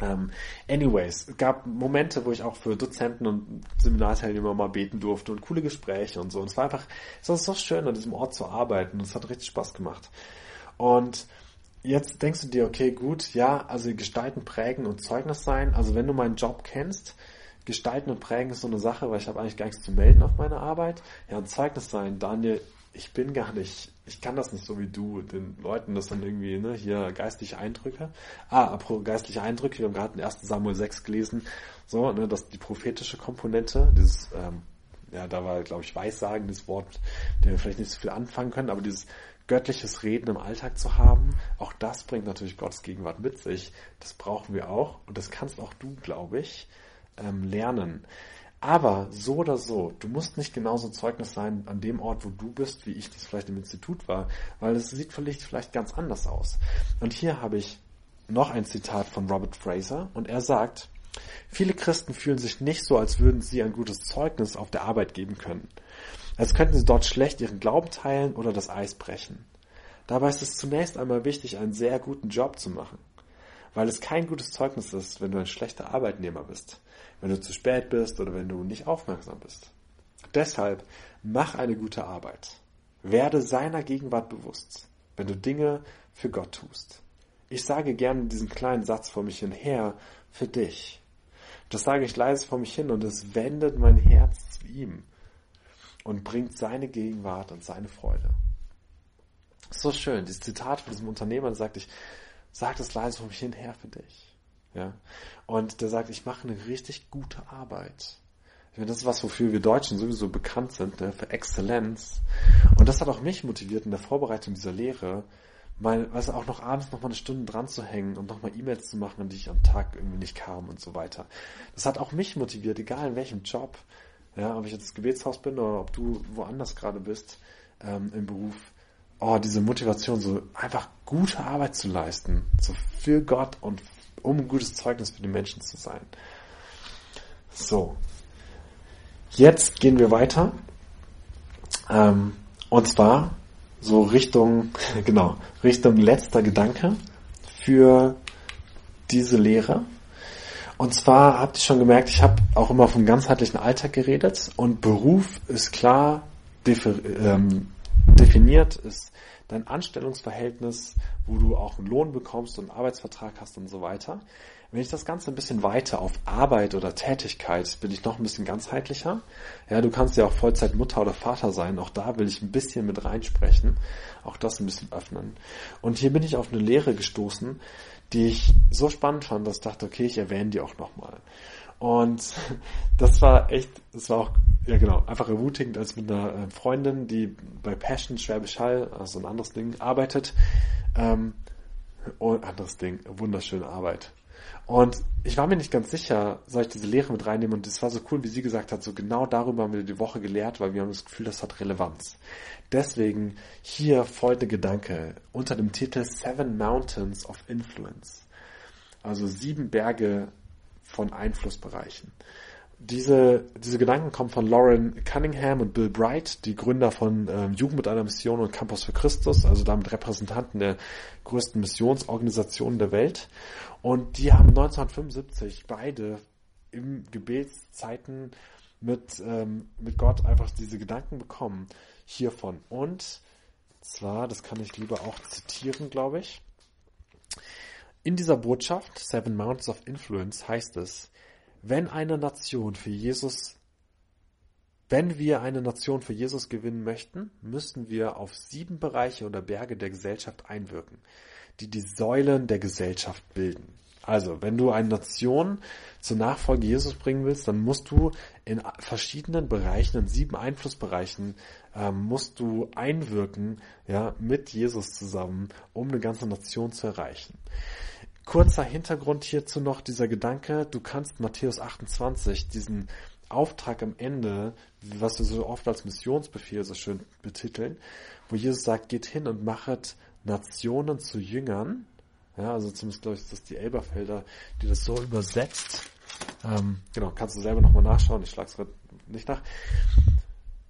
Um, anyways, es gab Momente, wo ich auch für Dozenten und Seminarteilnehmer mal beten durfte und coole Gespräche und so. Und es war einfach, es war so schön, an diesem Ort zu arbeiten und es hat richtig Spaß gemacht. Und jetzt denkst du dir, okay, gut, ja, also Gestalten, Prägen und Zeugnis sein. Also wenn du meinen Job kennst, Gestalten und Prägen ist so eine Sache, weil ich habe eigentlich gar nichts zu melden auf meine Arbeit. Ja, und Zeugnis sein, Daniel, ich bin gar nicht, ich kann das nicht so wie du, den Leuten das dann irgendwie, ne, hier geistliche Eindrücke. Ah, apropos geistliche Eindrücke, wir haben gerade in 1. Samuel 6 gelesen, so, ne, dass die prophetische Komponente, dieses, ähm, ja, da war, glaube ich, Weissagen, das Wort, der wir vielleicht nicht so viel anfangen können, aber dieses göttliches Reden im Alltag zu haben, auch das bringt natürlich Gottes Gegenwart mit sich. Das brauchen wir auch und das kannst auch du, glaube ich, ähm, lernen. Aber so oder so, du musst nicht genauso Zeugnis sein an dem Ort, wo du bist, wie ich das vielleicht im Institut war, weil es sieht vielleicht, vielleicht ganz anders aus. Und hier habe ich noch ein Zitat von Robert Fraser und er sagt, viele Christen fühlen sich nicht so, als würden sie ein gutes Zeugnis auf der Arbeit geben können. Als könnten sie dort schlecht ihren Glauben teilen oder das Eis brechen. Dabei ist es zunächst einmal wichtig, einen sehr guten Job zu machen, weil es kein gutes Zeugnis ist, wenn du ein schlechter Arbeitnehmer bist wenn du zu spät bist oder wenn du nicht aufmerksam bist. Deshalb mach eine gute Arbeit. Werde seiner Gegenwart bewusst, wenn du Dinge für Gott tust. Ich sage gerne diesen kleinen Satz vor mich hin her für dich. Das sage ich leise vor mich hin und es wendet mein Herz zu ihm und bringt seine Gegenwart und seine Freude. So schön, dieses Zitat von diesem Unternehmer, da sagt ich, sag das leise vor mich hin her für dich. Ja. Und der sagt, ich mache eine richtig gute Arbeit. Ich meine, das ist was, wofür wir Deutschen sowieso bekannt sind, ne, für Exzellenz. Und das hat auch mich motiviert in der Vorbereitung dieser Lehre, mal, du, auch noch abends noch mal eine Stunde dran zu hängen und noch mal E-Mails zu machen, an die ich am Tag irgendwie nicht kam und so weiter. Das hat auch mich motiviert, egal in welchem Job, ja, ob ich jetzt das Gebetshaus bin oder ob du woanders gerade bist ähm, im Beruf. Oh, diese Motivation, so einfach gute Arbeit zu leisten, so für Gott und um ein gutes Zeugnis für die Menschen zu sein. So. Jetzt gehen wir weiter. Ähm, und zwar so Richtung, genau, Richtung letzter Gedanke für diese Lehre. Und zwar habt ihr schon gemerkt, ich habe auch immer vom ganzheitlichen Alltag geredet und Beruf ist klar ähm, definiert, ist dein Anstellungsverhältnis, wo du auch einen Lohn bekommst und einen Arbeitsvertrag hast und so weiter. Wenn ich das Ganze ein bisschen weiter auf Arbeit oder Tätigkeit, bin ich noch ein bisschen ganzheitlicher. Ja, du kannst ja auch Vollzeit Mutter oder Vater sein. Auch da will ich ein bisschen mit reinsprechen. Auch das ein bisschen öffnen. Und hier bin ich auf eine Lehre gestoßen, die ich so spannend fand, dass ich dachte, okay, ich erwähne die auch nochmal. Und das war echt, das war auch, ja genau, einfach ermutigend, als mit einer äh, Freundin, die bei Passion Schwäbisch Hall, also ein anderes Ding, arbeitet. Ähm, und anderes Ding, wunderschöne Arbeit. Und ich war mir nicht ganz sicher, soll ich diese Lehre mit reinnehmen? Und es war so cool, wie sie gesagt hat, so genau darüber haben wir die Woche gelehrt, weil wir haben das Gefühl, das hat Relevanz. Deswegen hier folgende Gedanke unter dem Titel Seven Mountains of Influence. Also sieben Berge von Einflussbereichen. Diese, diese Gedanken kommen von Lauren Cunningham und Bill Bright, die Gründer von ähm, Jugend mit einer Mission und Campus für Christus, also damit Repräsentanten der größten Missionsorganisationen der Welt. Und die haben 1975 beide im Gebetszeiten mit, ähm, mit Gott einfach diese Gedanken bekommen hiervon. Und zwar, das kann ich lieber auch zitieren, glaube ich. In dieser Botschaft, Seven Mountains of Influence, heißt es, wenn eine Nation für Jesus, wenn wir eine Nation für Jesus gewinnen möchten, müssen wir auf sieben Bereiche oder Berge der Gesellschaft einwirken, die die Säulen der Gesellschaft bilden. Also, wenn du eine Nation zur Nachfolge Jesus bringen willst, dann musst du in verschiedenen Bereichen, in sieben Einflussbereichen, ähm, musst du einwirken, ja, mit Jesus zusammen, um eine ganze Nation zu erreichen. Kurzer Hintergrund hierzu noch dieser Gedanke, du kannst Matthäus 28, diesen Auftrag am Ende, was wir so oft als Missionsbefehl so schön betiteln, wo Jesus sagt, geht hin und machet Nationen zu Jüngern. Ja, also zumindest glaube ich, ist das die Elberfelder, die das so übersetzt. Ähm, genau, kannst du selber nochmal nachschauen, ich schlage es nicht nach.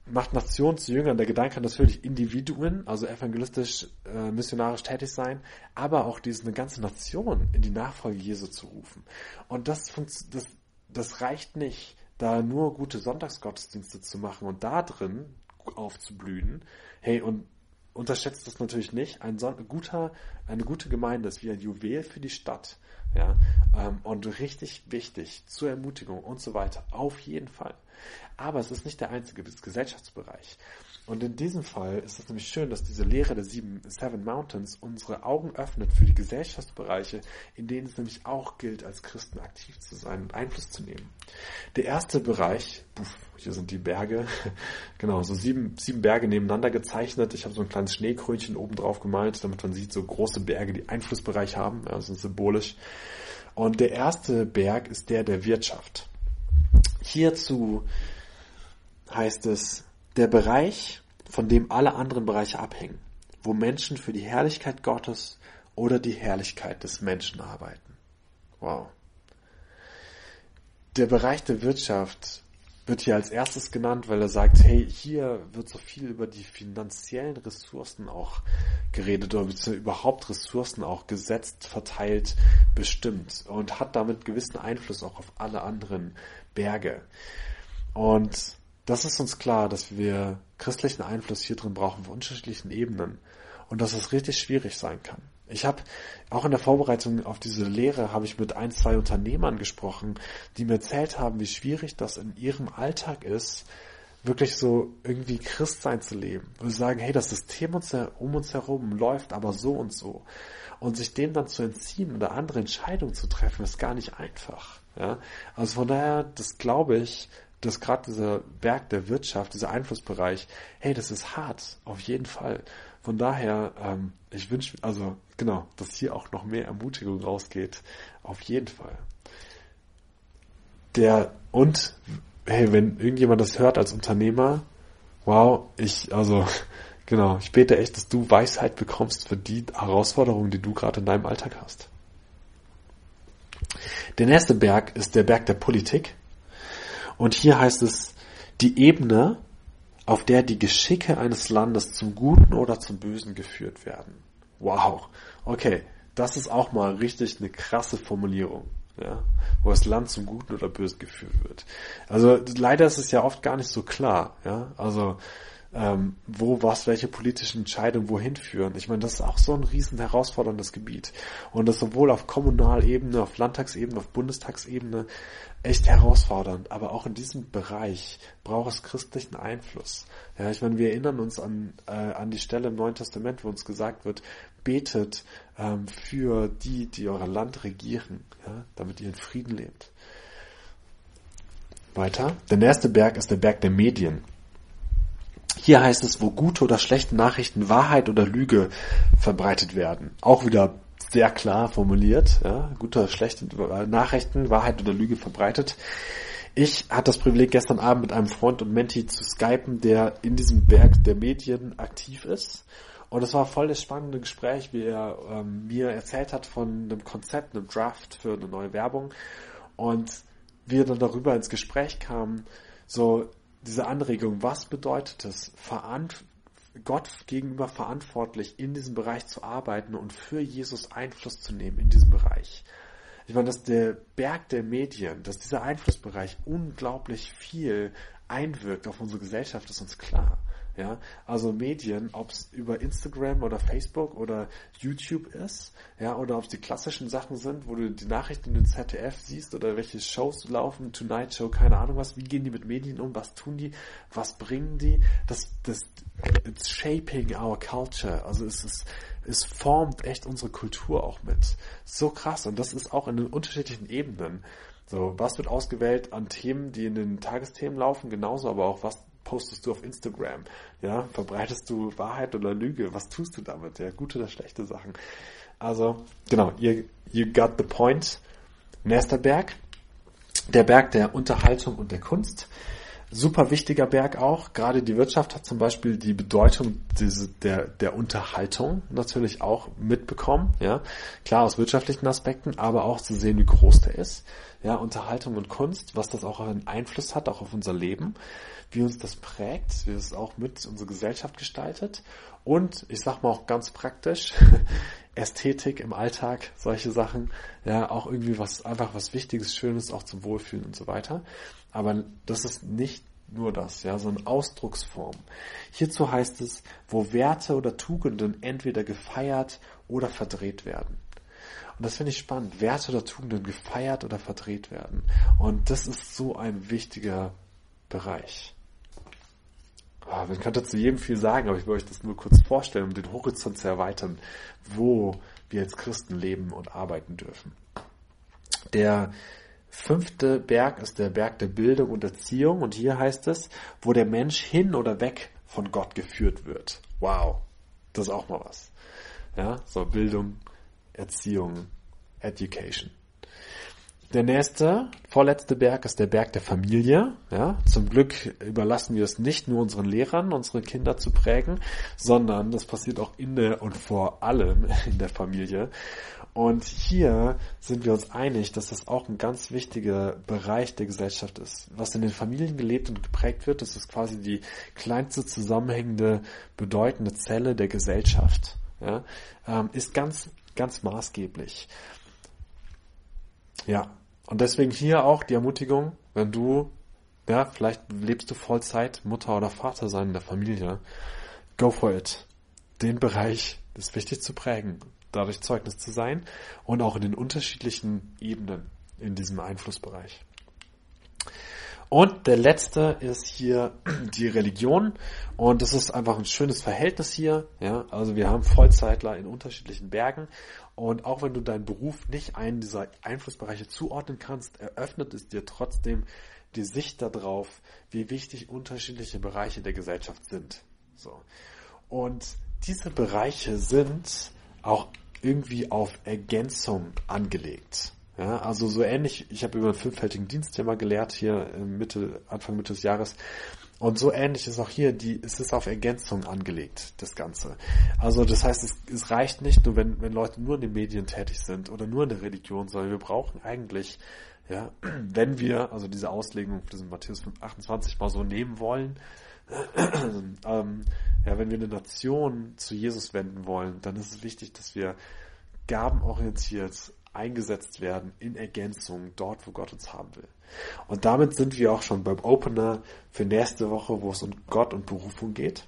Macht Nationen zu Jüngern. Der Gedanke kann natürlich Individuen, also evangelistisch, äh, missionarisch tätig sein, aber auch diese eine ganze Nation in die Nachfolge Jesu zu rufen. Und das, das, das reicht nicht, da nur gute Sonntagsgottesdienste zu machen und da drin aufzublühen. Hey, und unterschätzt das natürlich nicht. Ein Son guter, eine gute Gemeinde ist wie ein Juwel für die Stadt. Ja, ähm, und richtig wichtig zur Ermutigung und so weiter. Auf jeden Fall. Aber es ist nicht der einzige Gesellschaftsbereich. Und in diesem Fall ist es nämlich schön, dass diese Lehre der sieben, Seven Mountains unsere Augen öffnet für die Gesellschaftsbereiche, in denen es nämlich auch gilt, als Christen aktiv zu sein und Einfluss zu nehmen. Der erste Bereich, puff, hier sind die Berge, genau, so sieben, sieben Berge nebeneinander gezeichnet. Ich habe so ein kleines Schneekrönchen oben drauf gemalt, damit man sieht, so große Berge, die Einflussbereich haben, also symbolisch. Und der erste Berg ist der der Wirtschaft. Hierzu heißt es, der Bereich, von dem alle anderen Bereiche abhängen, wo Menschen für die Herrlichkeit Gottes oder die Herrlichkeit des Menschen arbeiten. Wow. Der Bereich der Wirtschaft wird hier als erstes genannt, weil er sagt, hey, hier wird so viel über die finanziellen Ressourcen auch geredet oder überhaupt Ressourcen auch gesetzt, verteilt, bestimmt und hat damit gewissen Einfluss auch auf alle anderen Berge. Und das ist uns klar, dass wir christlichen Einfluss hier drin brauchen auf unterschiedlichen Ebenen und dass es richtig schwierig sein kann. Ich habe auch in der Vorbereitung auf diese Lehre habe ich mit ein, zwei Unternehmern gesprochen, die mir erzählt haben, wie schwierig das in ihrem Alltag ist, wirklich so irgendwie Christsein zu leben. Sie sagen, hey, das System um uns herum läuft aber so und so. Und sich dem dann zu entziehen oder andere Entscheidungen zu treffen, ist gar nicht einfach. Ja? Also von daher, das glaube ich, dass gerade dieser Berg der Wirtschaft, dieser Einflussbereich, hey, das ist hart, auf jeden Fall. Von daher, ähm, ich wünsche, also genau, dass hier auch noch mehr Ermutigung rausgeht, auf jeden Fall. Der und hey, wenn irgendjemand das hört als Unternehmer, wow, ich also genau, ich bete echt, dass du Weisheit bekommst für die Herausforderungen, die du gerade in deinem Alltag hast. Der nächste Berg ist der Berg der Politik. Und hier heißt es, die Ebene, auf der die Geschicke eines Landes zum Guten oder zum Bösen geführt werden. Wow. Okay. Das ist auch mal richtig eine krasse Formulierung. Ja, wo das Land zum Guten oder Bösen geführt wird. Also leider ist es ja oft gar nicht so klar. Ja, also ähm, wo was, welche politischen Entscheidungen wohin führen. Ich meine, das ist auch so ein riesen herausforderndes Gebiet. Und das sowohl auf Kommunalebene, auf Landtagsebene, auf Bundestagsebene echt herausfordernd. Aber auch in diesem Bereich braucht es christlichen Einfluss. Ja, ich meine, wir erinnern uns an, äh, an die Stelle im Neuen Testament, wo uns gesagt wird, betet ähm, für die, die euer Land regieren, ja, damit ihr in Frieden lebt. Weiter. Der nächste Berg ist der Berg der Medien. Hier heißt es, wo gute oder schlechte Nachrichten, Wahrheit oder Lüge verbreitet werden. Auch wieder sehr klar formuliert, ja, gute schlechte Nachrichten, Wahrheit oder Lüge verbreitet. Ich hatte das Privileg, gestern Abend mit einem Freund und Menti zu skypen, der in diesem Berg der Medien aktiv ist. Und es war voll das spannende Gespräch, wie er ähm, mir erzählt hat von einem Konzept, einem Draft für eine neue Werbung. Und wir dann darüber ins Gespräch kamen, so diese Anregung, was bedeutet es, Gott gegenüber verantwortlich in diesem Bereich zu arbeiten und für Jesus Einfluss zu nehmen in diesem Bereich. Ich meine, dass der Berg der Medien, dass dieser Einflussbereich unglaublich viel einwirkt auf unsere Gesellschaft, ist uns klar. Ja, also Medien, ob es über Instagram oder Facebook oder YouTube ist, ja, oder ob es die klassischen Sachen sind, wo du die Nachrichten in den ZDF siehst oder welche Shows laufen, Tonight Show, keine Ahnung was, wie gehen die mit Medien um, was tun die, was bringen die, das, das, it's shaping our culture, also es ist, es formt echt unsere Kultur auch mit. So krass und das ist auch in den unterschiedlichen Ebenen. So, was wird ausgewählt an Themen, die in den Tagesthemen laufen, genauso aber auch was postest du auf Instagram? Ja, verbreitest du Wahrheit oder Lüge? Was tust du damit? Ja, gute oder schlechte Sachen. Also, genau, you, you got the point. Nächster Berg Der Berg der Unterhaltung und der Kunst super wichtiger Berg auch. Gerade die Wirtschaft hat zum Beispiel die Bedeutung diese, der, der Unterhaltung natürlich auch mitbekommen. Ja, klar aus wirtschaftlichen Aspekten, aber auch zu sehen, wie groß der ist. Ja, Unterhaltung und Kunst, was das auch einen Einfluss hat, auch auf unser Leben, wie uns das prägt, wie es auch mit unsere Gesellschaft gestaltet. Und ich sag mal auch ganz praktisch, Ästhetik im Alltag, solche Sachen, ja, auch irgendwie was, einfach was Wichtiges, Schönes, auch zum Wohlfühlen und so weiter. Aber das ist nicht nur das, ja, sondern Ausdrucksform. Hierzu heißt es, wo Werte oder Tugenden entweder gefeiert oder verdreht werden. Und das finde ich spannend. Werte oder Tugenden gefeiert oder verdreht werden. Und das ist so ein wichtiger Bereich. Oh, man könnte zu jedem viel sagen, aber ich will euch das nur kurz vorstellen, um den Horizont zu erweitern, wo wir als Christen leben und arbeiten dürfen. Der fünfte Berg ist der Berg der Bildung und Erziehung und hier heißt es, wo der Mensch hin oder weg von Gott geführt wird. Wow, das ist auch mal was. Ja, so Bildung, Erziehung, Education. Der nächste, vorletzte Berg ist der Berg der Familie. Ja, zum Glück überlassen wir es nicht nur unseren Lehrern, unsere Kinder zu prägen, sondern das passiert auch in der und vor allem in der Familie. Und hier sind wir uns einig, dass das auch ein ganz wichtiger Bereich der Gesellschaft ist. Was in den Familien gelebt und geprägt wird, das ist quasi die kleinste zusammenhängende, bedeutende Zelle der Gesellschaft. Ja, ähm, ist ganz, ganz maßgeblich. Ja, und deswegen hier auch die Ermutigung, wenn du, ja, vielleicht lebst du Vollzeit, Mutter oder Vater sein in der Familie, go for it. Den Bereich ist wichtig zu prägen dadurch Zeugnis zu sein und auch in den unterschiedlichen Ebenen in diesem Einflussbereich. Und der letzte ist hier die Religion. Und das ist einfach ein schönes Verhältnis hier. Ja, also wir haben Vollzeitler in unterschiedlichen Bergen. Und auch wenn du deinen Beruf nicht einen dieser Einflussbereiche zuordnen kannst, eröffnet es dir trotzdem die Sicht darauf, wie wichtig unterschiedliche Bereiche der Gesellschaft sind. So. Und diese Bereiche sind auch irgendwie auf Ergänzung angelegt. Ja, also so ähnlich, ich habe über einen fünffältigen Dienst ja mal gelehrt hier Mitte, Anfang Mitte des Jahres. Und so ähnlich ist auch hier, die, es ist auf Ergänzung angelegt, das Ganze. Also das heißt, es, es reicht nicht nur, wenn, wenn Leute nur in den Medien tätig sind oder nur in der Religion, sondern wir brauchen eigentlich, ja, wenn wir, also diese Auslegung diesen Matthäus 28 mal so nehmen wollen, ähm, ja, wenn wir eine Nation zu Jesus wenden wollen, dann ist es wichtig, dass wir gabenorientiert eingesetzt werden in Ergänzung dort, wo Gott uns haben will. Und damit sind wir auch schon beim Opener für nächste Woche, wo es um Gott und Berufung geht.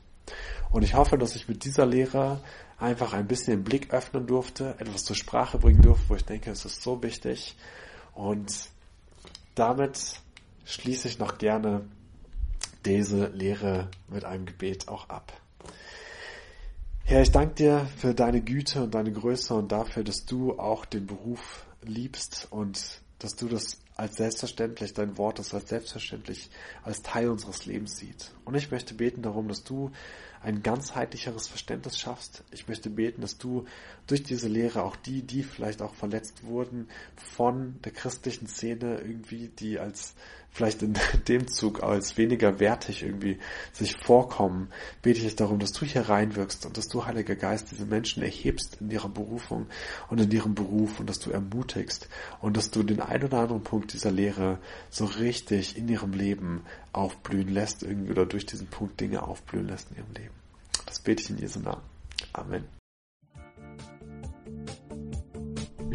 Und ich hoffe, dass ich mit dieser Lehre einfach ein bisschen den Blick öffnen durfte, etwas zur Sprache bringen durfte, wo ich denke, es ist so wichtig. Und damit schließe ich noch gerne diese Lehre mit einem Gebet auch ab. Herr, ich danke dir für deine Güte und deine Größe und dafür, dass du auch den Beruf liebst und dass du das als selbstverständlich, dein Wort das als selbstverständlich als Teil unseres Lebens sieht. Und ich möchte beten darum, dass du ein ganzheitlicheres Verständnis schaffst. Ich möchte beten, dass du durch diese Lehre auch die, die vielleicht auch verletzt wurden von der christlichen Szene irgendwie, die als vielleicht in dem Zug als weniger wertig irgendwie sich vorkommen, bete ich darum, dass du hier reinwirkst und dass du, Heiliger Geist, diese Menschen erhebst in ihrer Berufung und in ihrem Beruf und dass du ermutigst und dass du den ein oder anderen Punkt dieser Lehre so richtig in ihrem Leben aufblühen lässt, irgendwie oder durch diesen Punkt Dinge aufblühen lässt in ihrem Leben. Das bete ich in Jesu Namen. Amen.